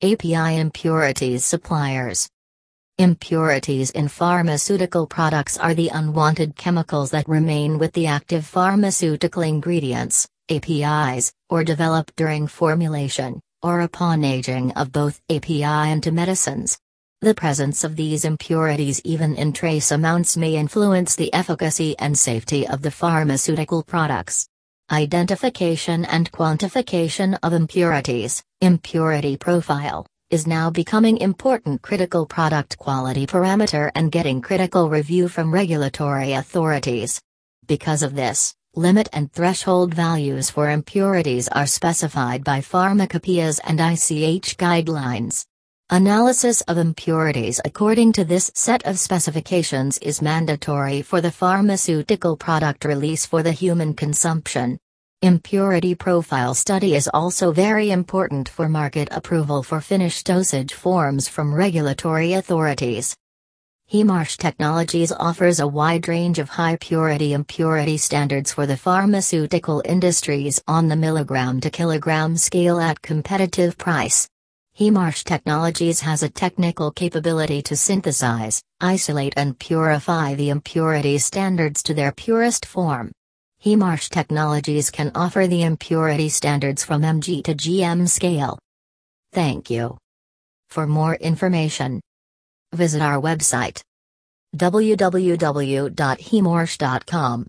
API impurities suppliers. Impurities in pharmaceutical products are the unwanted chemicals that remain with the active pharmaceutical ingredients, APIs, or develop during formulation, or upon aging of both API into medicines. The presence of these impurities even in trace amounts may influence the efficacy and safety of the pharmaceutical products. Identification and quantification of impurities, impurity profile, is now becoming important critical product quality parameter and getting critical review from regulatory authorities. Because of this, limit and threshold values for impurities are specified by pharmacopoeias and ICH guidelines. Analysis of impurities according to this set of specifications is mandatory for the pharmaceutical product release for the human consumption. Impurity profile study is also very important for market approval for finished dosage forms from regulatory authorities. HeMarsh Technologies offers a wide range of high purity impurity standards for the pharmaceutical industries on the milligram to kilogram scale at competitive price. HeMarsh Technologies has a technical capability to synthesize, isolate and purify the impurity standards to their purest form. HeMarsh Technologies can offer the impurity standards from mg to gm scale. Thank you. For more information, visit our website www.hemarsh.com.